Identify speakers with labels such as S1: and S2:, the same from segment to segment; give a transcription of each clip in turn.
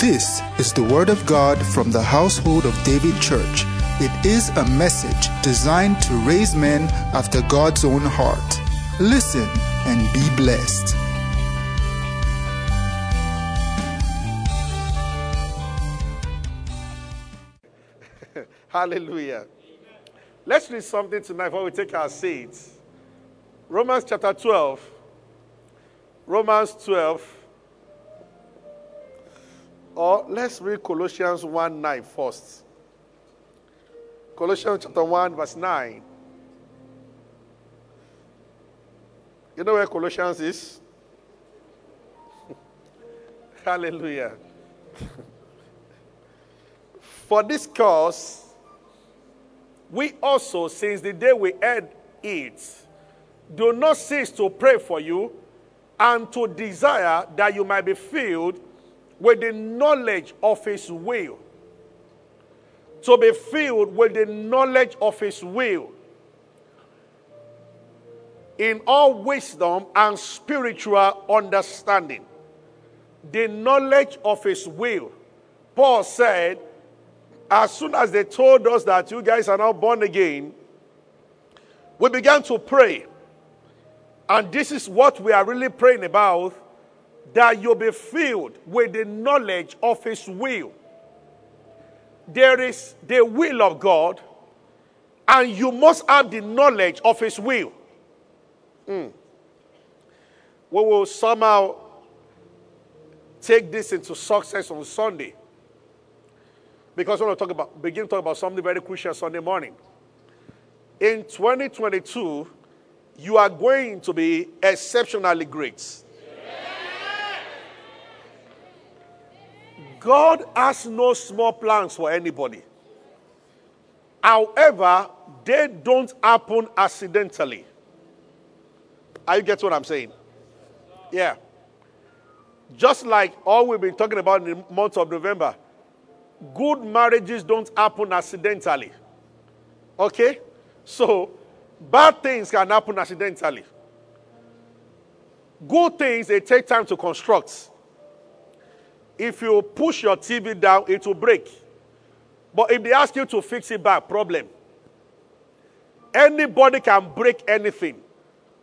S1: This is the Word of God from the household of David Church. It is a message designed to raise men after God's own heart. Listen and be blessed.
S2: Hallelujah. Let's read something tonight before we take our seats. Romans chapter 12. Romans 12. Or let's read Colossians 1 9 first. Colossians chapter 1, verse 9. You know where Colossians is? Hallelujah. For this cause, we also, since the day we heard it, do not cease to pray for you and to desire that you might be filled with the knowledge of His will. To be filled with the knowledge of His will in all wisdom and spiritual understanding. The knowledge of His will. Paul said, as soon as they told us that you guys are now born again, we began to pray. And this is what we are really praying about that you'll be filled with the knowledge of His will. There is the will of God, and you must have the knowledge of His will. Mm. We will somehow take this into success on Sunday. Because we want to talk about, begin to talk about something very crucial Sunday morning. In 2022, you are going to be exceptionally great. God has no small plans for anybody. However, they don't happen accidentally. Are you get what I'm saying? Yeah. Just like all we've been talking about in the month of November, good marriages don't happen accidentally. Okay? So, bad things can happen accidentally. Good things, they take time to construct. If you push your TV down, it will break. But if they ask you to fix it back, problem. Anybody can break anything,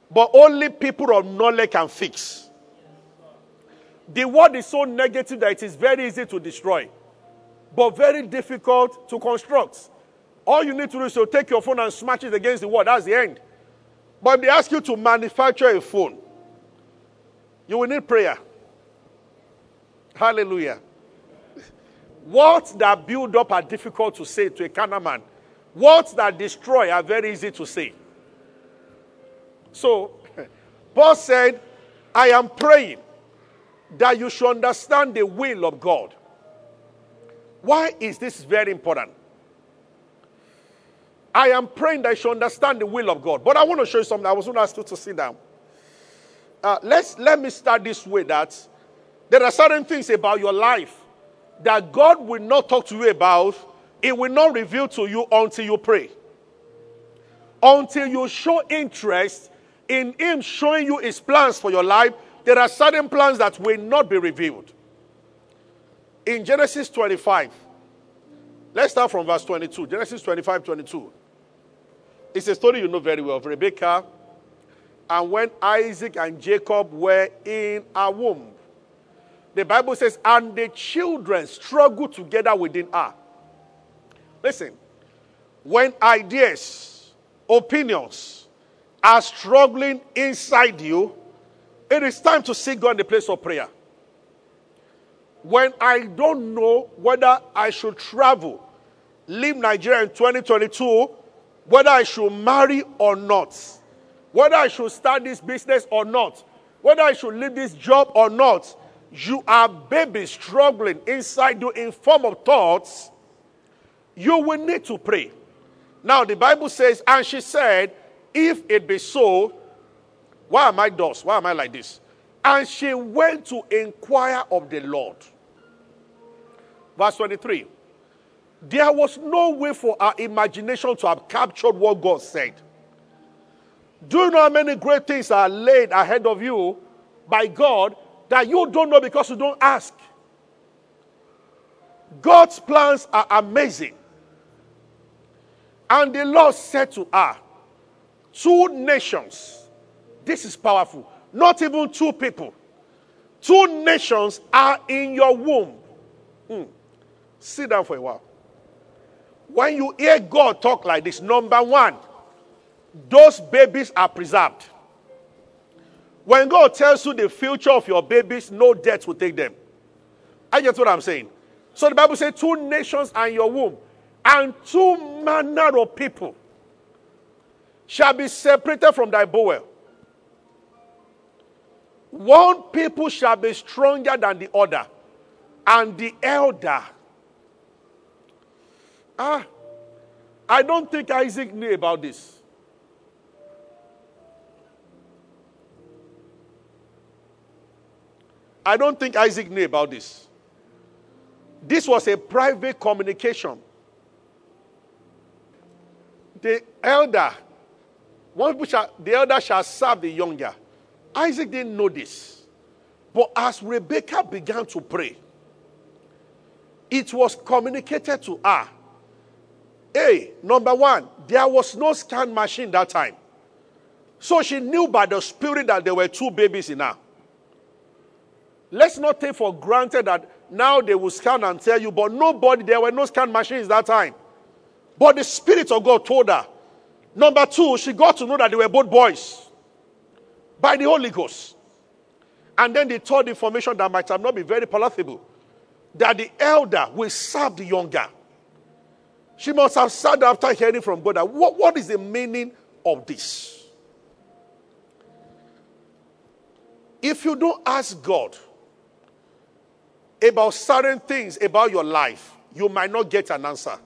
S2: but only people of knowledge can fix. The world is so negative that it is very easy to destroy, but very difficult to construct. All you need to do is to take your phone and smash it against the wall. That's the end. But if they ask you to manufacture a phone, you will need prayer. Hallelujah. Words that build up are difficult to say to a carnal man. Words that destroy are very easy to say. So, Paul said, I am praying that you should understand the will of God. Why is this very important? I am praying that you should understand the will of God. But I want to show you something. I was going to ask you to sit down. Uh, let's, let me start this way that there are certain things about your life that God will not talk to you about, it will not reveal to you until you pray. Until you show interest in Him showing you His plans for your life, there are certain plans that will not be revealed. In Genesis 25, let's start from verse 22. Genesis 25 22. It's a story you know very well of Rebekah and when Isaac and Jacob were in a womb. The Bible says, and the children struggle together within her. Listen, when ideas, opinions are struggling inside you, it is time to seek God in the place of prayer. When I don't know whether I should travel, leave Nigeria in 2022, whether I should marry or not, whether I should start this business or not, whether I should leave this job or not, you are baby struggling inside you in form of thoughts, you will need to pray. Now the Bible says, and she said, if it be so, why am I thus? Why am I like this? And she went to inquire of the Lord. Verse 23. There was no way for our imagination to have captured what God said. Do you know how many great things are laid ahead of you by God that you don't know because you don't ask? God's plans are amazing. And the Lord said to her, Two nations, this is powerful, not even two people, two nations are in your womb. Hmm. Sit down for a while. When you hear God talk like this, number one, those babies are preserved. When God tells you the future of your babies, no death will take them. I get what I'm saying. So the Bible says, two nations are in your womb, and two manner of people shall be separated from thy bowel. One people shall be stronger than the other, and the elder. Ah, I don't think Isaac knew about this. I don't think Isaac knew about this. This was a private communication. The elder, one shall, the elder shall serve the younger. Isaac didn't know this. But as Rebecca began to pray, it was communicated to her. Hey, number one, there was no scan machine that time. So she knew by the spirit that there were two babies in her. Let's not take for granted that now they will scan and tell you, but nobody, there were no scan machines that time. But the Spirit of God told her. Number two, she got to know that they were both boys by the Holy Ghost. And then the third information that might have not been very palatable that the elder will serve the younger. She must have said after hearing from God that what, what is the meaning of this? If you don't ask God, about certain things about your life, you might not get an answer.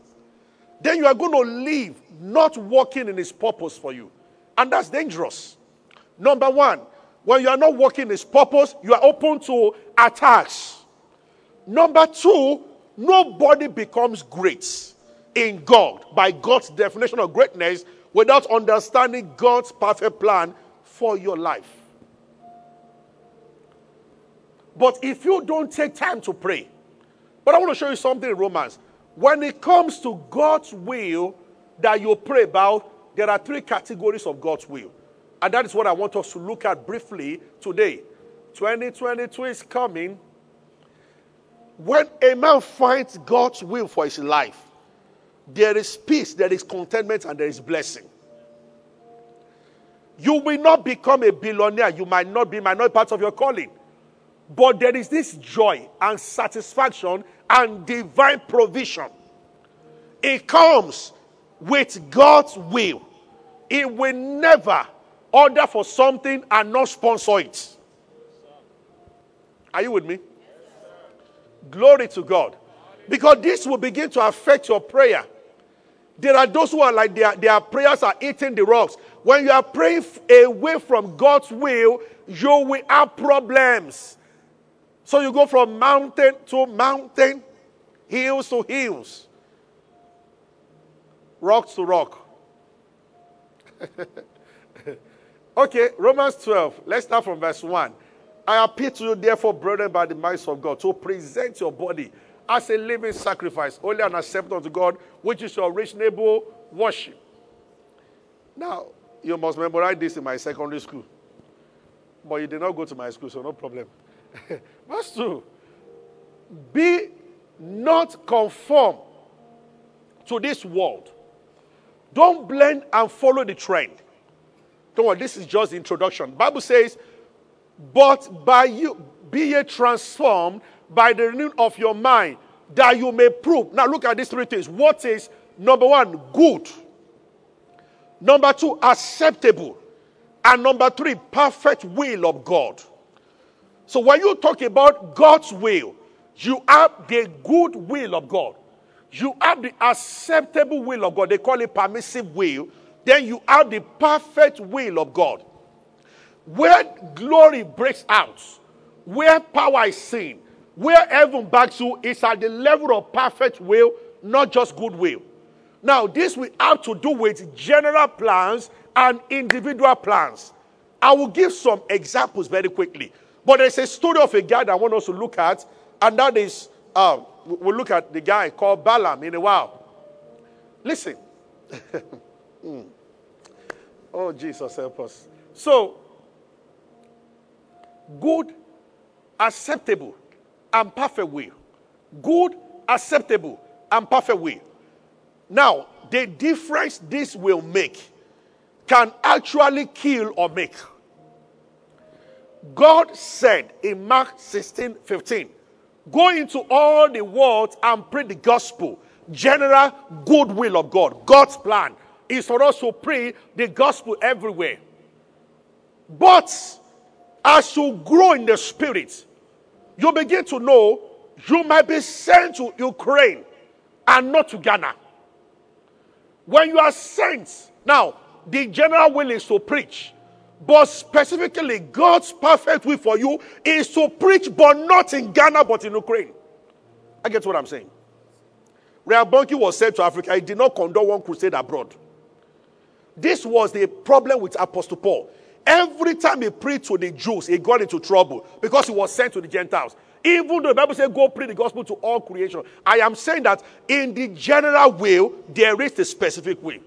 S2: Then you are going to live not working in His purpose for you. And that's dangerous. Number one, when you are not working in His purpose, you are open to attacks. Number two, nobody becomes great in God by God's definition of greatness without understanding God's perfect plan for your life. But if you don't take time to pray, but I want to show you something in Romans. When it comes to God's will that you pray about, there are three categories of God's will. And that is what I want us to look at briefly today. 2022 is coming. When a man finds God's will for his life, there is peace, there is contentment, and there is blessing. You will not become a billionaire. You might not be, might not be part of your calling. But there is this joy and satisfaction and divine provision. It comes with God's will. It will never order for something and not sponsor it. Are you with me? Glory to God. Because this will begin to affect your prayer. There are those who are like their, their prayers are eating the rocks. When you are praying away from God's will, you will have problems. So you go from mountain to mountain, hills to hills, rock to rock. okay, Romans 12. Let's start from verse 1. I appeal to you, therefore, brethren, by the mercy of God, to present your body as a living sacrifice, holy and acceptable unto God, which is your reasonable worship. Now, you must memorize this in my secondary school. But you did not go to my school, so no problem. Verse 2 Be not conform to this world. Don't blend and follow the trend. Don't worry, this is just introduction. Bible says, but by you be ye transformed by the renewing of your mind, that you may prove. Now look at these three things. What is number one, good? Number two, acceptable. And number three, perfect will of God. So when you talk about God's will, you have the good will of God. You have the acceptable will of God. They call it permissive will. Then you have the perfect will of God. Where glory breaks out, where power is seen, where heaven backs you, is at the level of perfect will, not just good will. Now, this will have to do with general plans and individual plans. I will give some examples very quickly. But there's a story of a guy that I want us to look at, and that is uh, we'll look at the guy called Balaam in a while. Listen. mm. Oh, Jesus, help us. So, good, acceptable, and perfect will. Good, acceptable, and perfect will. Now, the difference this will make can actually kill or make. God said in Mark 16 15, Go into all the world and preach the gospel, general goodwill of God. God's plan is for us to pray the gospel everywhere. But as you grow in the spirit, you begin to know you might be sent to Ukraine and not to Ghana. When you are sent, now the general will is to preach. But specifically, God's perfect will for you is to preach, but not in Ghana, but in Ukraine. I get what I'm saying. Reinhard Bonnke was sent to Africa. He did not conduct one crusade abroad. This was the problem with Apostle Paul. Every time he preached to the Jews, he got into trouble because he was sent to the Gentiles. Even though the Bible says, go preach the gospel to all creation. I am saying that in the general will, there is the specific will.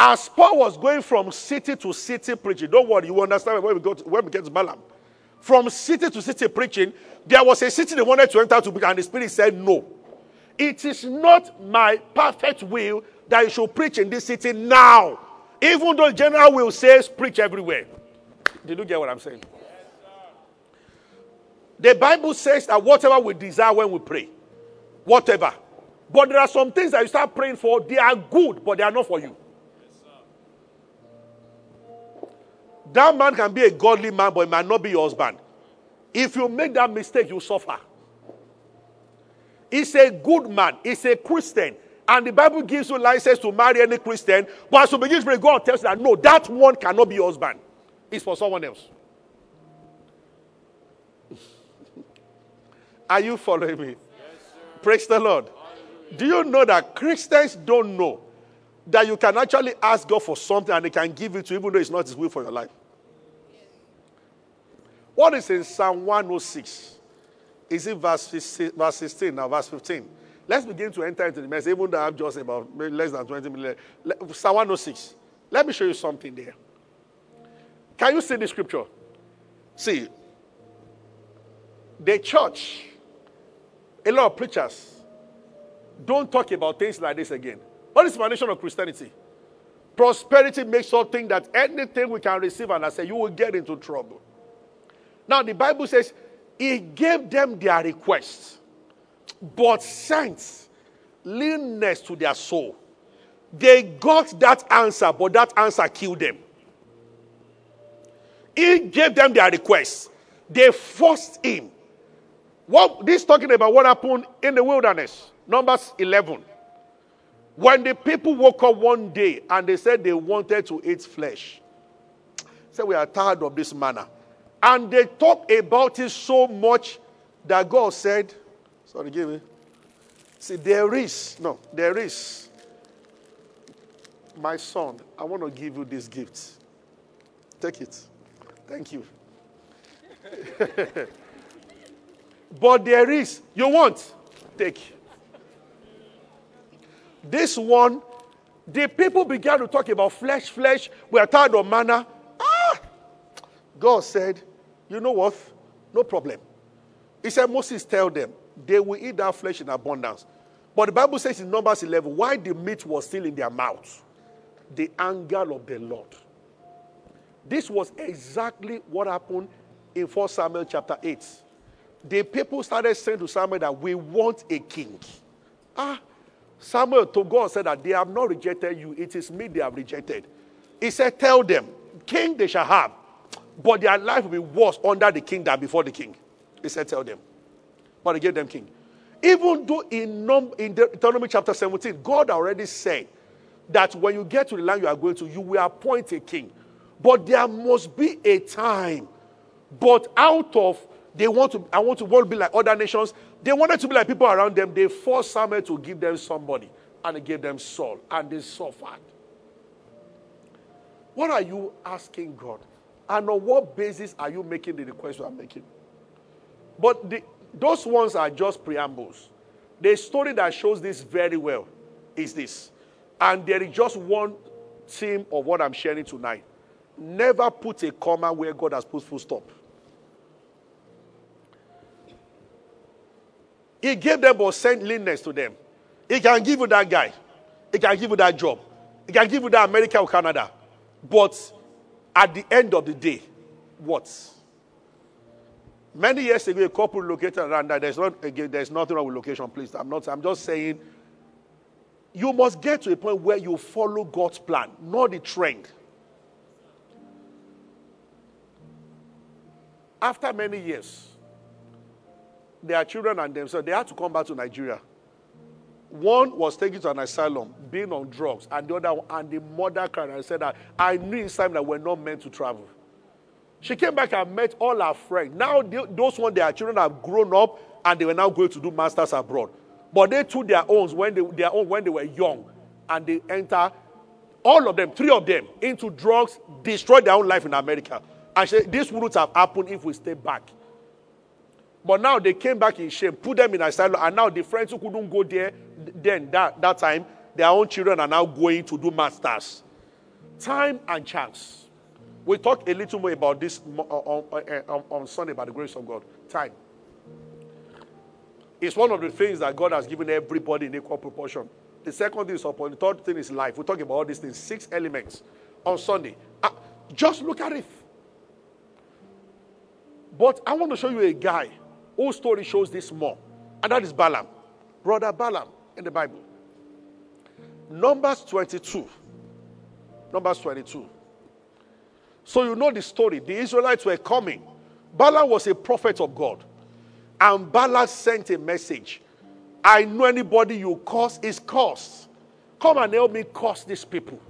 S2: As Paul was going from city to city preaching, don't worry, you understand when we, go to, when we get to Balaam. From city to city preaching, there was a city they wanted to enter to and the Spirit said, No. It is not my perfect will that you should preach in this city now. Even though general will says preach everywhere. Did you get what I'm saying? the Bible says that whatever we desire when we pray, whatever. But there are some things that you start praying for, they are good, but they are not for you. That man can be a godly man, but it might not be your husband. If you make that mistake, you suffer. He's a good man, he's a Christian. And the Bible gives you license to marry any Christian. But as you begin to pray, God tells you that no, that one cannot be your husband. It's for someone else. Are you following me? Yes, Praise the Lord. Do you know that Christians don't know that you can actually ask God for something and He can give it to you, even though it's not His will for your life? What is in Psalm 106? Is it verse 16 now, verse 15? Let's begin to enter into the message, even though I have just about less than 20 minutes. Psalm 106. Let me show you something there. Can you see the scripture? See, the church, a lot of preachers don't talk about things like this again. What is the foundation of Christianity? Prosperity makes us think that anything we can receive and I say you will get into trouble. Now, the Bible says he gave them their requests, but sent leanness to their soul. They got that answer, but that answer killed them. He gave them their requests. They forced him. What this talking about what happened in the wilderness. Numbers 11. When the people woke up one day and they said they wanted to eat flesh. Said we are tired of this manna. And they talk about it so much that God said, sorry, give me. See, there is, no, there is. My son, I want to give you this gift. Take it. Thank you. but there is, you want, take. This one, the people began to talk about flesh, flesh. We are tired of manna. Ah! God said, you know what? No problem. He said, Moses, tell them they will eat that flesh in abundance. But the Bible says in Numbers 11, why the meat was still in their mouths? The anger of the Lord. This was exactly what happened in 1 Samuel chapter 8. The people started saying to Samuel that we want a king. Ah, Samuel to God said that they have not rejected you, it is me they have rejected. He said, Tell them, king they shall have, but their life will be worse under the king than before the king. He said, Tell them. But he gave them king. Even though in, Num- in Deuteronomy chapter 17, God already said that when you get to the land you are going to, you will appoint a king. But there must be a time. But out of they want to, I want to want to be like other nations. They wanted to be like people around them. They forced Samuel to give them somebody, and he gave them Saul, and they suffered. What are you asking God? And on what basis are you making the request you are making? But the, those ones are just preambles. The story that shows this very well is this. And there is just one theme of what I'm sharing tonight. Never put a comma where God has put full stop. He gave them or sent leanness to them. He can give you that guy. He can give you that job. He can give you that America or Canada. But at the end of the day, what? Many years ago, a couple located around that. There's not again, there's nothing wrong with location, please. I'm not, I'm just saying you must get to a point where you follow God's plan, not the trend. After many years, their children and themselves, they had to come back to Nigeria. One was taken to an asylum, being on drugs, and the other one, and the mother cried and said that I knew in time that we're not meant to travel. She came back and met all her friends. Now, they, those one, their children have grown up and they were now going to do masters abroad. But they took their own when they, their own when they were young and they enter, all of them, three of them, into drugs, destroyed their own life in America. And she, this wouldn't have happened if we stayed back. But now they came back in shame, put them in asylum, and now the friends who couldn't go there then, that, that time, their own children are now going to do masters. Time and chance. We talk a little more about this uh, on, uh, uh, on, on Sunday by the grace of God. Time. It's one of the things that God has given everybody in equal proportion. The second thing is upon. The third thing is life. We talk about all these things, six elements on Sunday. Uh, just look at it. But I want to show you a guy whose story shows this more, and that is Balaam, brother Balaam in the Bible. Numbers 22. Numbers 22. So you know the story. The Israelites were coming. Balaam was a prophet of God. And Balaam sent a message. I know anybody you curse is cursed. Come and help me curse these people.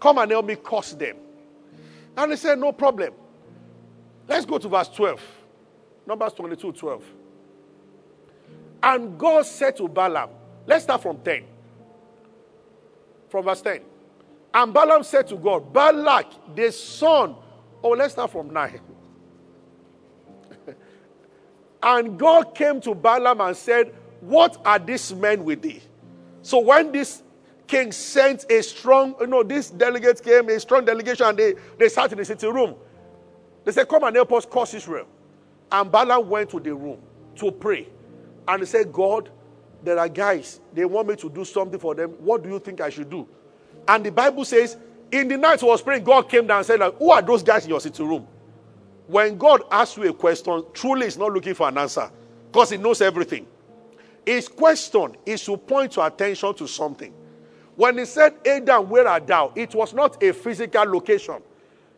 S2: Come and help me curse them. And he said, No problem. Let's go to verse 12. Numbers 22 12. And God said to Balaam, let's start from 10. From verse 10. And Balaam said to God, Balak, the son. Oh, let's start from 9. and God came to Balaam and said, What are these men with thee? So when this king sent a strong, you know, this delegates came, a strong delegation, and they, they sat in the sitting room. They said, Come and help us curse Israel. And Balaam went to the room to pray. And he said, God, there are guys, they want me to do something for them. What do you think I should do? And the Bible says, in the night he was praying, God came down and said, like, Who are those guys in your sitting room? When God asks you a question, truly he's not looking for an answer because he knows everything. His question is to point your attention to something. When he said, Adam, where art thou? It was not a physical location.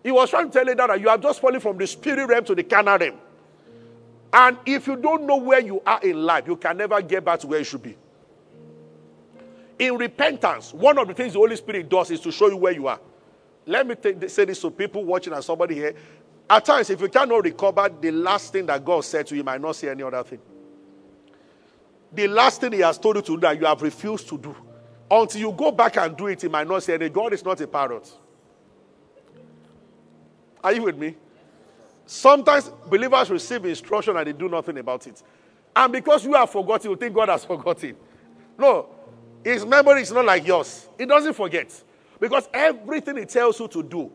S2: He was trying to tell Adam that you are just fallen from the spirit realm to the carnal realm. And if you don't know where you are in life, you can never get back to where you should be. In repentance, one of the things the Holy Spirit does is to show you where you are. Let me say this to people watching and somebody here. At times, if you cannot recover the last thing that God said to you, you might not say any other thing. The last thing He has told you to do that you have refused to do. Until you go back and do it, He might not say anything. God is not a parrot. Are you with me? Sometimes believers receive instruction and they do nothing about it. And because you have forgotten, you think God has forgotten. No, his memory is not like yours. He doesn't forget. Because everything he tells you to do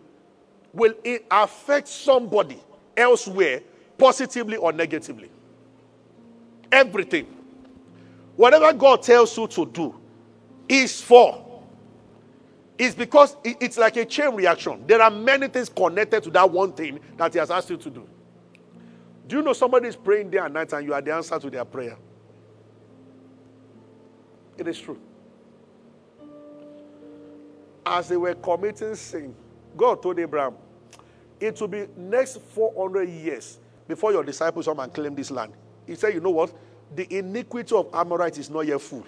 S2: will affect somebody elsewhere, positively or negatively. Everything. Whatever God tells you to do is for. It's because it's like a chain reaction. There are many things connected to that one thing that He has asked you to do. Do you know somebody is praying day and night and you are the answer to their prayer? It is true as they were committing sin, God told Abraham, it will be next 400 years before your disciples come and claim this land. He said, you know what? The iniquity of Amorite is not yet full.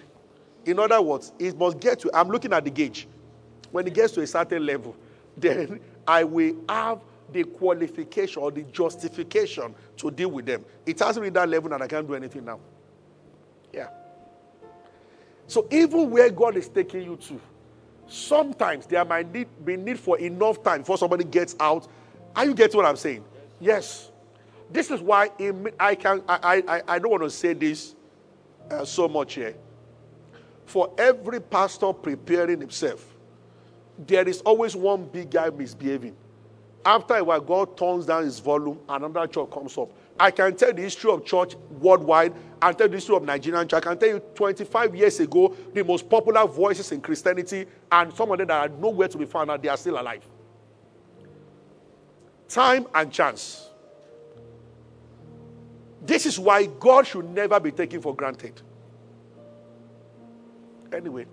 S2: In other words, it must get to, I'm looking at the gauge. When it gets to a certain level, then I will have the qualification or the justification to deal with them. It hasn't reached that level and I can't do anything now. Yeah. So even where God is taking you to, Sometimes there might need, be need for enough time before somebody gets out. Are you getting what I'm saying? Yes. This is why I can I, I, I don't want to say this uh, so much here. For every pastor preparing himself, there is always one big guy misbehaving. After a while, God turns down his volume, another church comes up. I can tell the history of church worldwide and tell the history of Nigerian church. I can tell you 25 years ago, the most popular voices in Christianity, and some of them that are nowhere to be found out, they are still alive. Time and chance. This is why God should never be taken for granted. Anyway.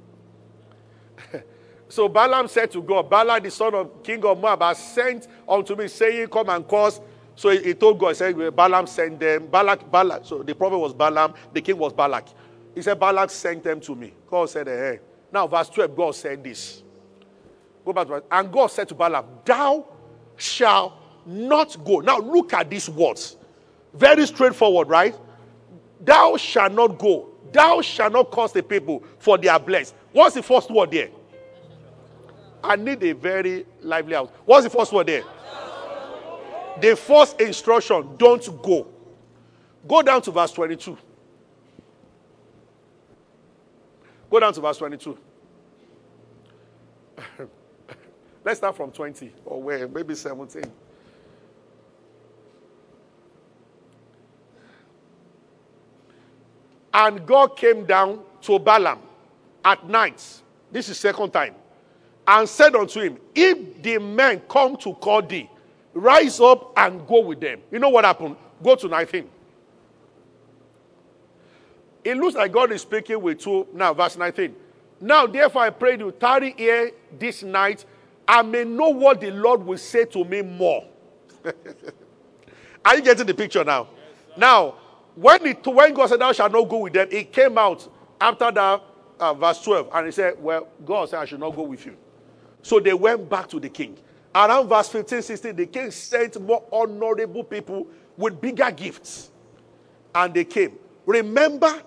S2: So Balaam said to God, Balaam, the son of King of Moab, has sent unto me, saying, Come and cause so he, he told God, he said, Balaam sent them. Balak, Balak. So the prophet was Balaam, the king was Balak. He said, Balak sent them to me. God said, hey. Now, verse 12, God said this. Go back to verse. And God said to Balaam, Thou shalt not go. Now, look at these words. Very straightforward, right? Thou shalt not go. Thou shalt not cause the people, for they are blessed. What's the first word there? I need a very lively house. What's the first word there? The first instruction don't go. Go down to verse 22. Go down to verse 22. Let's start from 20 or where? Maybe 17. And God came down to Balaam at night. This is second time. And said unto him, If the men come to call thee, Rise up and go with them. You know what happened? Go to 19. It looks like God is speaking with two. Now, verse 19. Now, therefore, I pray you, tarry here this night. I may know what the Lord will say to me more. Are you getting the picture now? Yes, now, when, it, when God said, Thou shalt not go with them, it came out after that, uh, verse 12. And he said, Well, God said, I should not go with you. So they went back to the king. Around verse 15, 16, the king sent more honorable people with bigger gifts. And they came. Remember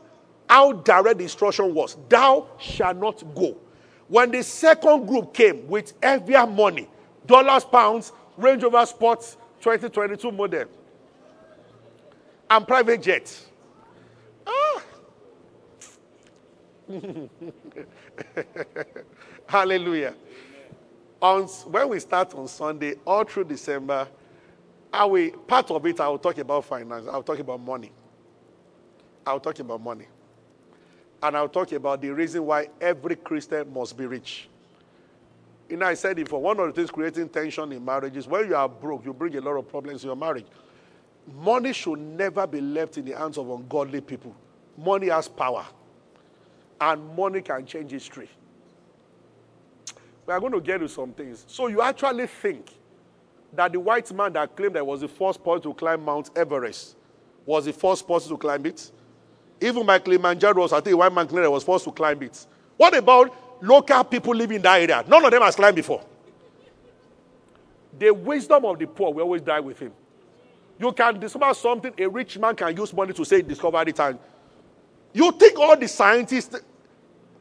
S2: how direct the instruction was Thou shalt not go. When the second group came with heavier money, dollars, pounds, Range Rover Sports 2022 model, and private jets. Ah. Hallelujah on, when we start on Sunday, all through December, part of it, I will talk about finance. I will talk about money. I will talk about money. And I'll talk about the reason why every Christian must be rich. You know, I said it for one of the things creating tension in marriages, when you are broke, you bring a lot of problems in your marriage. Money should never be left in the hands of ungodly people. Money has power, and money can change history. We are going to get to some things. So you actually think that the white man that claimed that was the first person to climb Mount Everest was the first person to climb it? Even my Kilimanjaro, I think white man claimed that was first to climb it. What about local people living in that area? None of them has climbed before. The wisdom of the poor will always die with him. You can discover something a rich man can use money to say discover it. And you think all the scientists,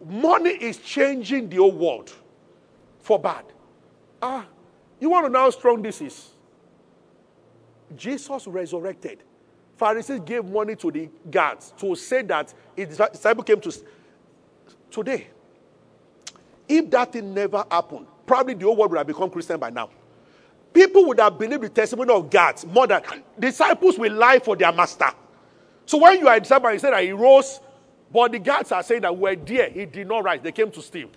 S2: money is changing the whole world for bad. Ah, you want to know how strong this is? Jesus resurrected. Pharisees gave money to the guards to say that his disciple came to today. If that thing never happened, probably the whole world would have become Christian by now. People would have believed the testimony of guards more than disciples will lie for their master. So when you are a disciple, you say that he rose, but the guards are saying that we're there. He did not rise. They came to steal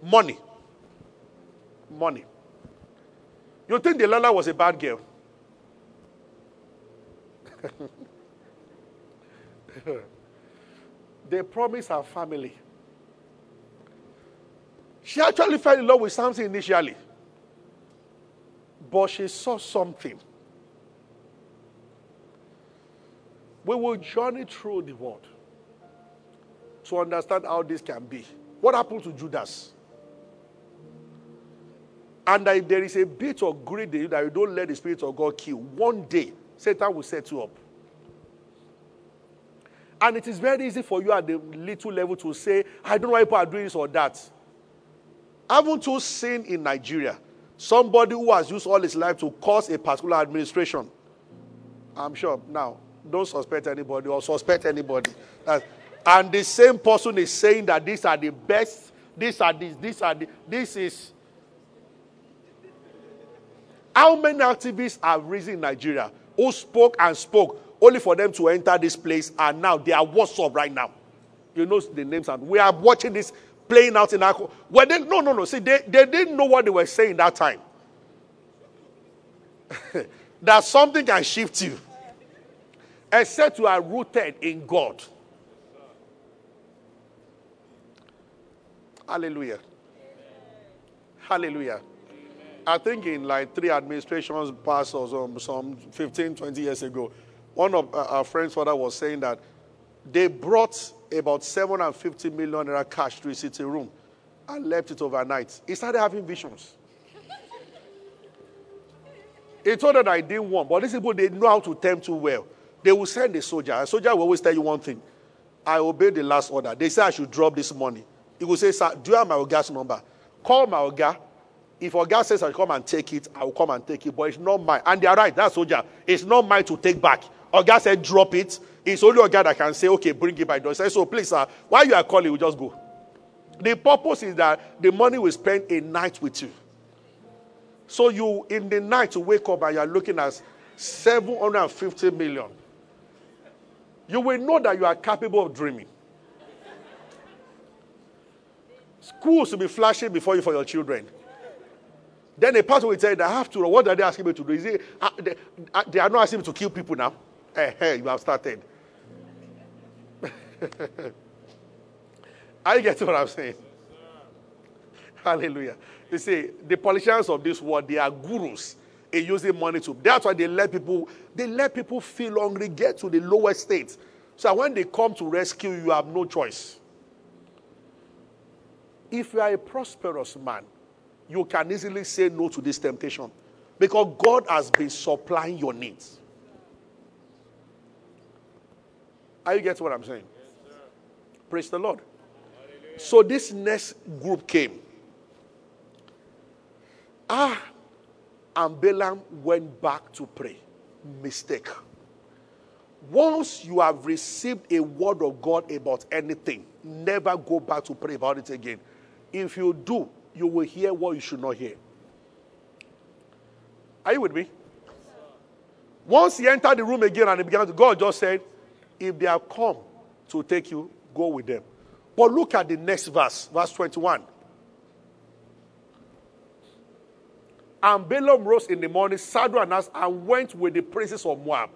S2: money money. You think Delilah was a bad girl? they promised her family. She actually fell in love with Samson initially. But she saw something. We will journey through the world to understand how this can be. What happened to Judas? And if there is a bit of greed in you that you don't let the Spirit of God kill, one day Satan will set you up. And it is very easy for you at the little level to say, I don't know why people are doing this or that. Haven't you seen in Nigeria somebody who has used all his life to cause a particular administration I'm sure. Now, don't suspect anybody or suspect anybody. and the same person is saying that these are the best, these are these, these are the, this is. How many activists have risen in Nigeria who spoke and spoke only for them to enter this place and now they are what's up right now? You know the names and we are watching this playing out in our. Well, they, no, no, no. See, they, they didn't know what they were saying that time. that something can shift you except you are rooted in God. Hallelujah. Hallelujah. I think in like three administrations past or some, some 15, 20 years ago, one of uh, our friends' father was saying that they brought about 750 million naira cash to his sitting room and left it overnight. He started having visions. he told them I didn't want, but these people they know how to tempt too well. They will send a soldier. A soldier will always tell you one thing. I obey the last order. They say I should drop this money. He will say, Sir, do you have my Oga's number? Call my Oga. If Oga says I'll come and take it, I will come and take it. But it's not mine. And they are right, that soldier. It's not mine to take back. Oga said, drop it. It's only Oga that can say, okay, bring it by door. Say, so please, sir, while you are calling, we just go. The purpose is that the money will spend a night with you. So you, in the night, you wake up and you are looking at 750 million. You will know that you are capable of dreaming. Schools will be flashing before you for your children. Then a pastor will tell you have to. What are they asking me to do? Is it, uh, they, uh, they, are not asking me to kill people now. Hey, hey, you have started. I get what I'm saying. Hallelujah. You see, the politicians of this world, they are gurus in using money to. That's why they let people, they let people feel hungry, get to the lowest state. So when they come to rescue you have no choice. If you are a prosperous man, you can easily say no to this temptation because God has been supplying your needs. Are you getting what I'm saying? Yes, Praise the Lord. Hallelujah. So this next group came. Ah, and Balaam went back to pray. Mistake. Once you have received a word of God about anything, never go back to pray about it again. If you do, you will hear what you should not hear. Are you with me? Once he entered the room again and he began to, go, God just said, if they have come to take you, go with them. But look at the next verse, verse 21. And Balaam rose in the morning, saddled and ass, and went with the princes of Moab.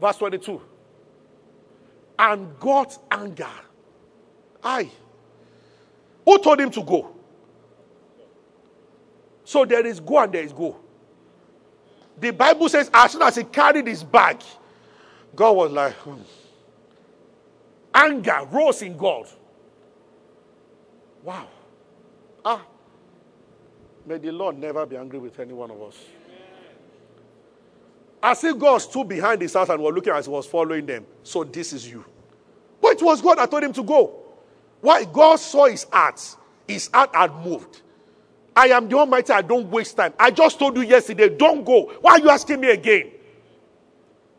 S2: Verse 22. And got anger. I. Who told him to go? So there is go and there is go. The Bible says, as soon as he carried his bag, God was like, hmm. Anger rose in God. Wow. Ah. May the Lord never be angry with any one of us. As if God stood behind his house and was looking as he was following them. So this is you. But it was God that told him to go. Why? God saw his heart. His heart had moved. I am the Almighty. I don't waste time. I just told you yesterday, don't go. Why are you asking me again?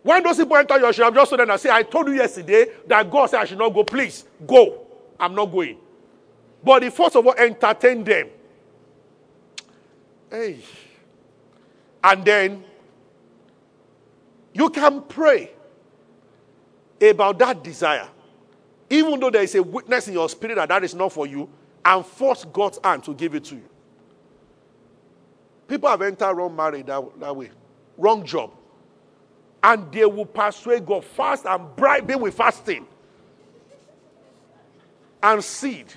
S2: When those people enter your shop, just so then I say, I told you yesterday that God said I should not go. Please go. I'm not going. But he first of all entertain them. Hey. And then you can pray about that desire. Even though there is a witness in your spirit that that is not for you, and force God's hand to give it to you. People have entered wrong marriage that, that way, wrong job and they will persuade God fast and bribe him with fasting and seed.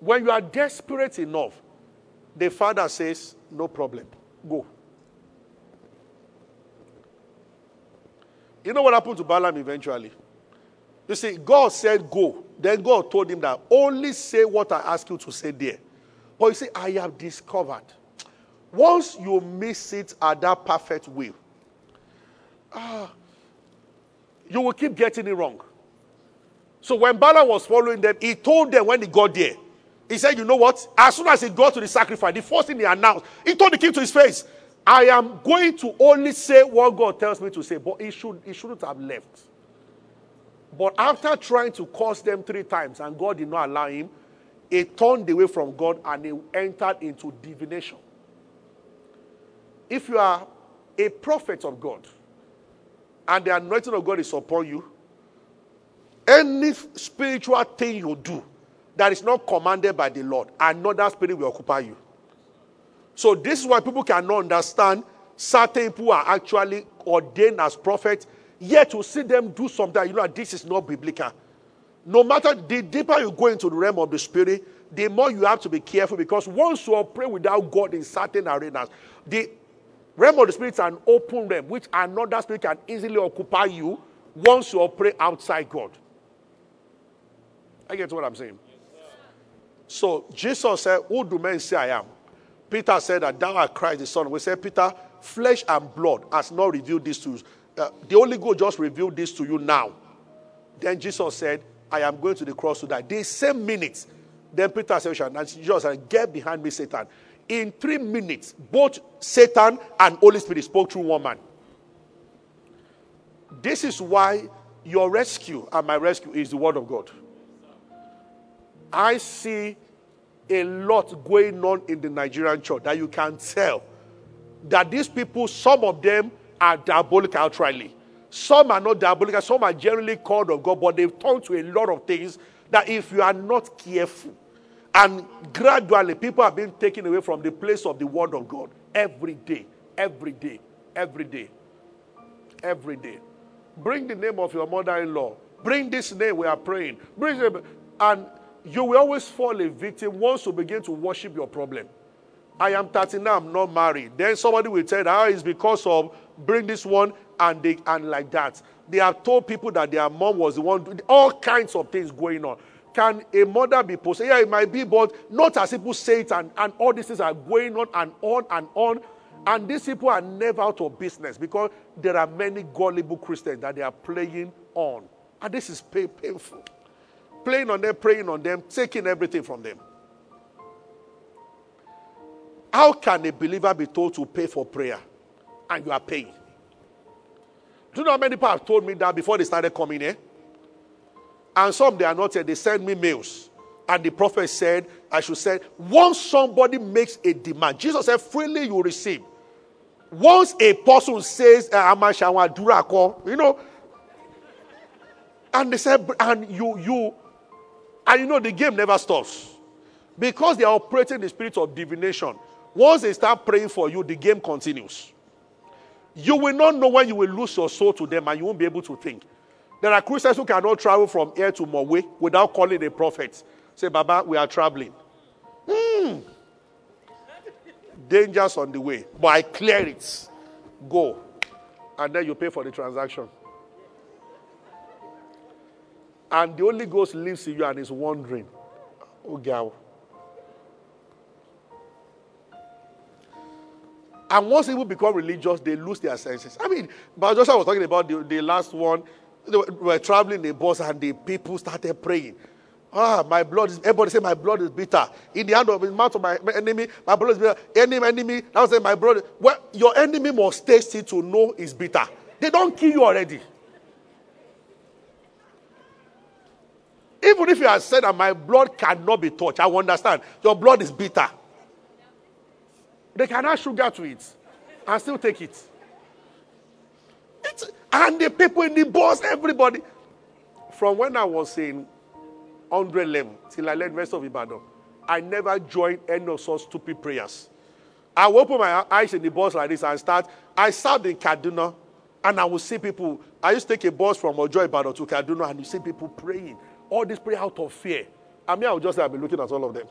S2: When you are desperate enough, the father says, No problem, go. You know what happened to Balaam eventually? You see, God said, Go. Then God told him that only say what I ask you to say there. But you see, I have discovered once you miss it at that perfect will, ah, you will keep getting it wrong. So when Balaam was following them, he told them when he got there, he said, You know what? As soon as he got to the sacrifice, the first thing he announced, he told the king to his face, I am going to only say what God tells me to say, but he, should, he shouldn't have left. But after trying to curse them three times and God did not allow him, he turned away from God and he entered into divination. If you are a prophet of God and the anointing of God is upon you, any spiritual thing you do that is not commanded by the Lord, another spirit will occupy you. So this is why people cannot understand certain people are actually ordained as prophets, yet to see them do something, you know, this is not biblical. No matter the deeper you go into the realm of the spirit, the more you have to be careful because once you operate without God in certain arenas, the realm of the spirit is an open realm, which another spirit can easily occupy you once you operate outside God. I get what I'm saying. So Jesus said, Who do men say I am? Peter said that thou art Christ the Son. We said, Peter, flesh and blood has not revealed this to you. Uh, the Holy Ghost just revealed this to you now. Then Jesus said, I am going to the cross to die. The same minute, then Peter said, and Jesus said, Get behind me, Satan. In three minutes, both Satan and Holy Spirit spoke through one man. This is why your rescue and my rescue is the word of God. I see a lot going on in the Nigerian church that you can tell that these people, some of them are diabolic outrightly. Some are not diabolical, some are generally called of God, but they've turned to a lot of things that if you are not careful, and gradually people are being taken away from the place of the word of God every day, every day, every day, every day. Bring the name of your mother in law. Bring this name we are praying. Bring them, and you will always fall a victim once you begin to worship your problem. I am 39, I'm not married. Then somebody will tell ah, it's because of bring this one and they and like that. They have told people that their mom was the one all kinds of things going on. Can a mother be possessed? Yeah, it might be, but not as people say it, and, and all these things are going on and on and on. And these people are never out of business because there are many gullible Christians that they are playing on. And this is painful playing on them, praying on them, taking everything from them. How can a believer be told to pay for prayer and you are paying? Do you know how many people have told me that before they started coming here? And some they are not here, they send me mails. And the prophet said, I should say, once somebody makes a demand, Jesus said, freely you receive. Once a person says, eh, you know, and they said, and you, you, and you know, the game never stops. Because they are operating the spirit of divination. Once they start praying for you, the game continues. You will not know when you will lose your soul to them and you won't be able to think. There are Christians who cannot travel from here to Mowe without calling a prophet. Say, Baba, we are traveling. Hmm. Dangers on the way. But I clear it. Go. And then you pay for the transaction. And the Holy Ghost lives in you and is wondering, oh, girl. And once people become religious, they lose their senses. I mean, but just I was talking about the, the last one. They were traveling in bus and the people started praying. Ah, my blood is, everybody say my blood is bitter. In the hand of the mouth of my enemy, my blood is bitter. Enemy, enemy. Now say my blood. Well, your enemy must taste it to know it's bitter. They don't kill you already. Even if you have said that my blood cannot be touched, I understand. Your blood is bitter. They can add sugar to it and still take it. And the people in the bus, everybody. From when I was in 100 level till I led rest of Ibadan, I never joined any of such stupid prayers. I will open my eyes in the bus like this and start. I sat in Kaduna and I will see people. I used to take a bus from Ojo Ibadan to Kaduna and you see people praying all this prayer out of fear. I mean, I would just—I've been looking at all of them.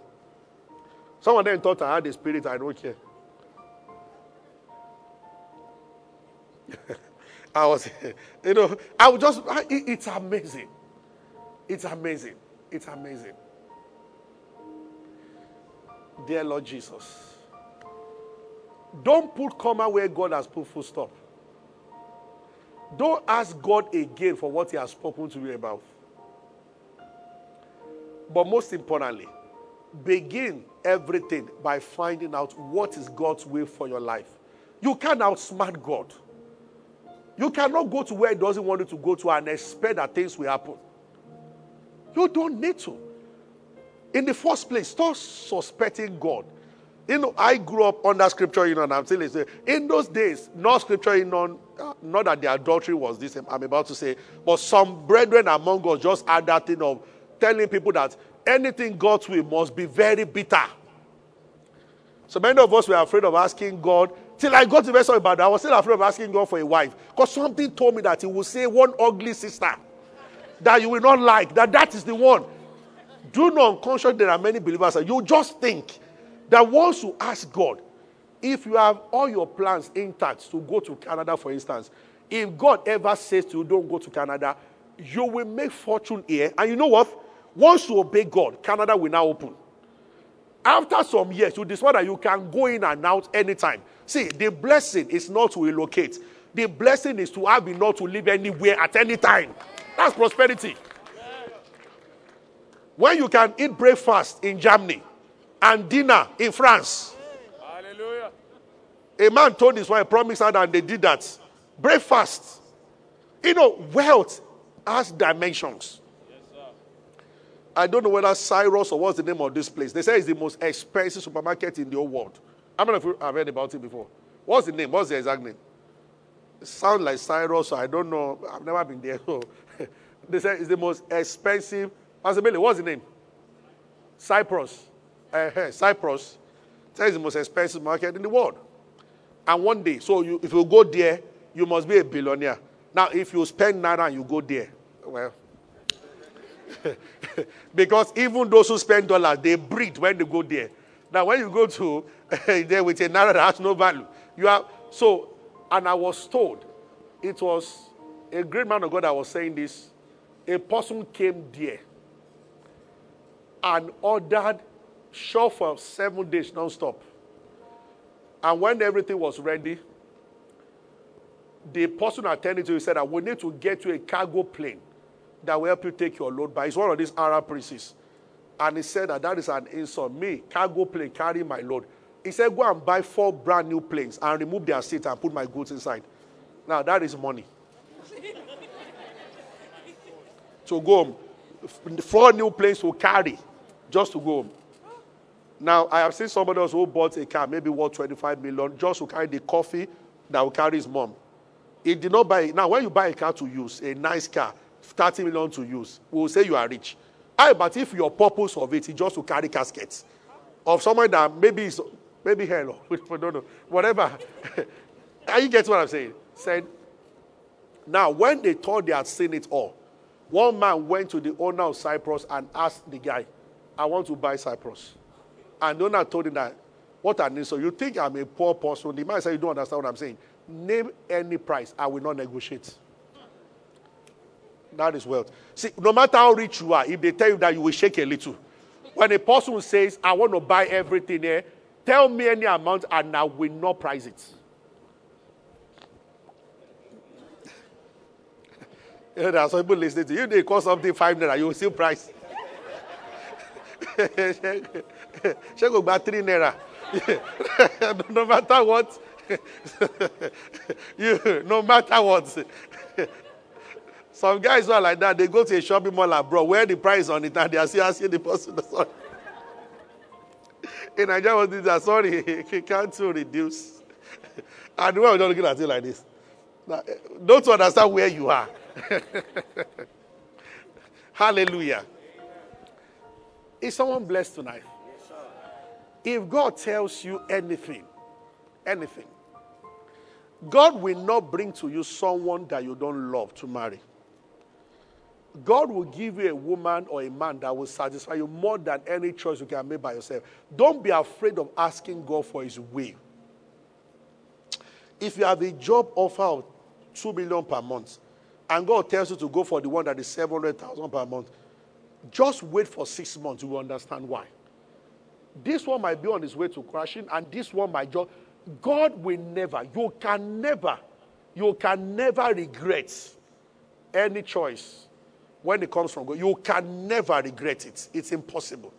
S2: Some of them thought I had the spirit, I don't care. I was, you know, I would just, it's amazing. It's amazing. It's amazing. Dear Lord Jesus, don't put comma where God has put full stop. Don't ask God again for what He has spoken to you about. But most importantly, begin everything by finding out what is God's will for your life. You can't outsmart God. You cannot go to where He doesn't want you to go to and expect that things will happen. You don't need to. In the first place, stop suspecting God. You know, I grew up under scripture, you know, and I'm still saying, in those days, not scripture, you know, not that the adultery was this, I'm about to say, but some brethren among us just had that thing of telling people that anything God's will must be very bitter. So many of us were afraid of asking God. Till I got to about that, I was still afraid of asking God for a wife. Because something told me that He will say one ugly sister that you will not like, that that is the one. Do you know unconsciously there are many believers you just think that once you ask God, if you have all your plans intact to go to Canada, for instance, if God ever says to you, don't go to Canada, you will make fortune here. And you know what? Once you obey God, Canada will now open. After some years, you discover that you can go in and out anytime. See, the blessing is not to relocate. The blessing is to have enough to live anywhere at any time. That's prosperity. When you can eat breakfast in Germany and dinner in France. Hallelujah. A man told his wife, promised her, and they did that. Breakfast. You know, wealth has dimensions. I don't know whether Cyrus or what's the name of this place. They say it's the most expensive supermarket in the whole world. I don't know if I've heard about it before. What's the name? What's the exact name? It sounds like Cyrus, so I don't know. I've never been there. So they say it's the most expensive. Pastor what's the name? Cyprus. Uh, Cyprus. It's the most expensive market in the world. And one day, so you, if you go there, you must be a billionaire. Now, if you spend naira and you go there, well, because even those who spend dollars, they breathe when they go there. Now, when you go to there with a naira that has no value, you are so. And I was told it was a great man of God that was saying this. A person came there and ordered shop for seven days non-stop. And when everything was ready, the person attending to you said that we need to get you a cargo plane that will help you take your load. But it's one of these Arab princes. And he said that that is an insult. Me, cargo plane, carry my load. He said, go and buy four brand new planes and remove their seats and put my goods inside. Now, that is money. to go home. Four new planes to carry just to go home. Now, I have seen somebody else who bought a car, maybe worth 25 million, just to carry the coffee that will carry his mom. He did not buy it. Now, when you buy a car to use, a nice car, 30 million to use, we will say you are rich. I, but if your purpose of it is just to carry caskets of someone that maybe is maybe hello. don't know, whatever. Are you get what I'm saying? Said, now when they thought they had seen it all, one man went to the owner of Cyprus and asked the guy, I want to buy Cyprus. And the owner told him that, what I need. So you think I'm a poor person? The man said, You don't understand what I'm saying. Name any price, I will not negotiate. That is wealth. See, no matter how rich you are, if they tell you that you will shake a little. When a person says, I want to buy everything here, tell me any amount and I will not price it. you know, there are some people listening to you. They cost something five naira, you will still price. She go buy three naira. no matter what, you, no matter what, some guys who are like that, they go to a shopping mall abroad, where the price on it, and they are still asking the person. In Nigeria, was this, sorry, he can't reduce. And the one not looking at you like this. Now, eh, don't understand where you are. Hallelujah. Is someone blessed tonight? if God tells you anything, anything, God will not bring to you someone that you don't love to marry. God will give you a woman or a man that will satisfy you more than any choice you can make by yourself. Don't be afraid of asking God for His will. If you have a job offer of two million per month, and God tells you to go for the one that is seven hundred thousand per month, just wait for six months. You will understand why. This one might be on his way to crashing, and this one might just. God will never. You can never. You can never regret any choice when it comes from God. You can never regret it. It's impossible.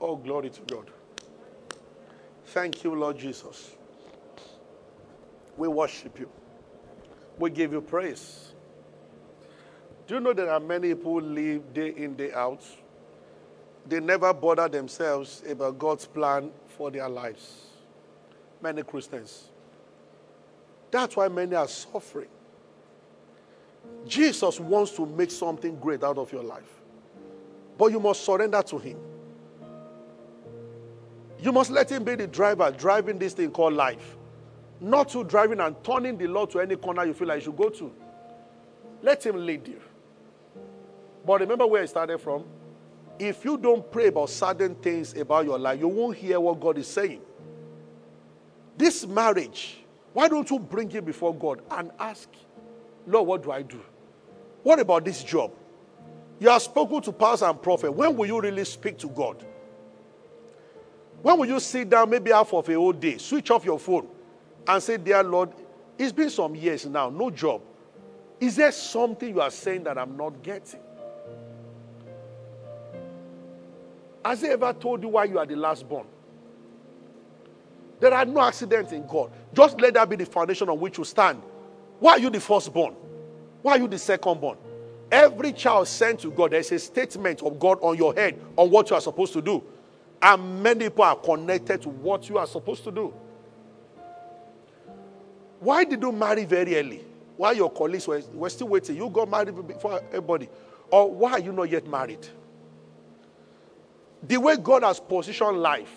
S2: Oh, glory to God. thank you, Lord Jesus. We worship you. We give you praise. Do you know there are many people live day in, day out? They never bother themselves about God's plan for their lives. Many Christians. That's why many are suffering. Jesus wants to make something great out of your life. But you must surrender to Him. You must let Him be the driver driving this thing called life. Not to driving and turning the Lord to any corner you feel like you should go to. Let Him lead you. But remember where I started from? If you don't pray about certain things about your life, you won't hear what God is saying. This marriage, why don't you bring it before God and ask, Lord, what do I do? What about this job? You have spoken to pastor and prophet. When will you really speak to God? When will you sit down, maybe half of a whole day, switch off your phone, and say, Dear Lord, it's been some years now, no job. Is there something you are saying that I'm not getting? Has he ever told you why you are the last born? There are no accidents in God. Just let that be the foundation on which you stand. Why are you the firstborn? Why are you the secondborn? Every child sent to God, there's a statement of God on your head on what you are supposed to do. And many people are connected to what you are supposed to do. Why did you marry very early? Why your colleagues were, were still waiting? You got married before everybody. Or why are you not yet married? The way God has positioned life,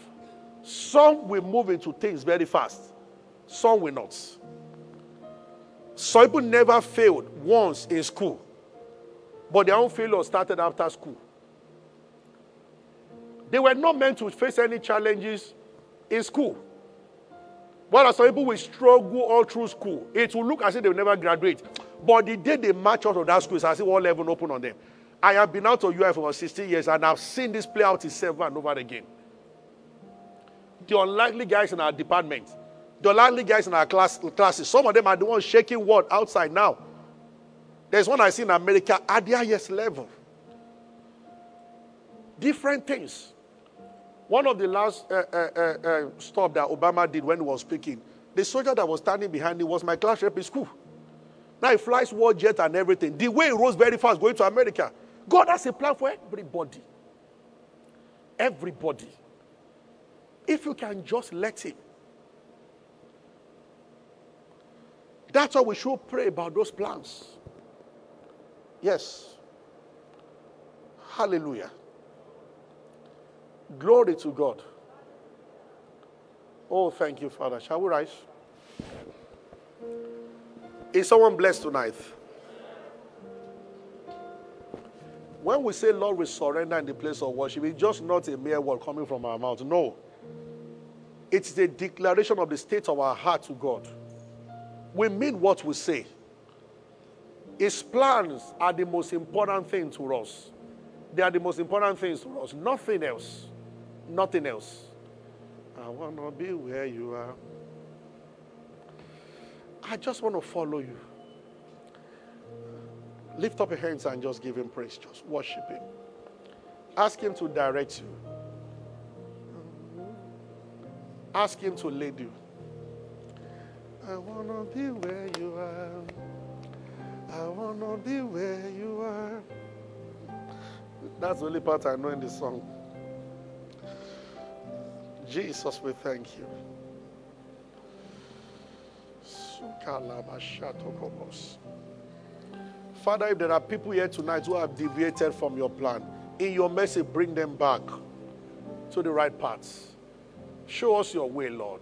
S2: some will move into things very fast, some will not. Some people never failed once in school, but their own failure started after school. They were not meant to face any challenges in school. But some people will struggle all through school. It will look as if they will never graduate. But the day they march out of that school, it's as if all heaven open on them. I have been out of UI for 16 years and I've seen this play out itself over and over again. The unlikely guys in our department, the unlikely guys in our class, classes, some of them are the ones shaking what outside now. There's one I see in America at the highest level. Different things. One of the last uh, uh, uh, uh stop that Obama did when he was speaking, the soldier that was standing behind him was my class rep in school. Now he flies war jet and everything. The way he rose very fast going to America. God has a plan for everybody. Everybody. If you can just let Him. That's why we should pray about those plans. Yes. Hallelujah. Glory to God. Oh, thank you, Father. Shall we rise? Is someone blessed tonight? When we say, Lord, we surrender in the place of worship, it's just not a mere word coming from our mouth. No. It's a declaration of the state of our heart to God. We mean what we say. His plans are the most important thing to us. They are the most important things to us. Nothing else. Nothing else. I want to be where you are. I just want to follow you. Lift up your hands and just give him praise. Just worship him. Ask him to direct you. Ask him to lead you. I want to be where you are. I want to be where you are. That's the only part I know in the song. Jesus, we thank you. Father, if there are people here tonight who have deviated from your plan, in your mercy, bring them back to the right paths. Show us your way, Lord.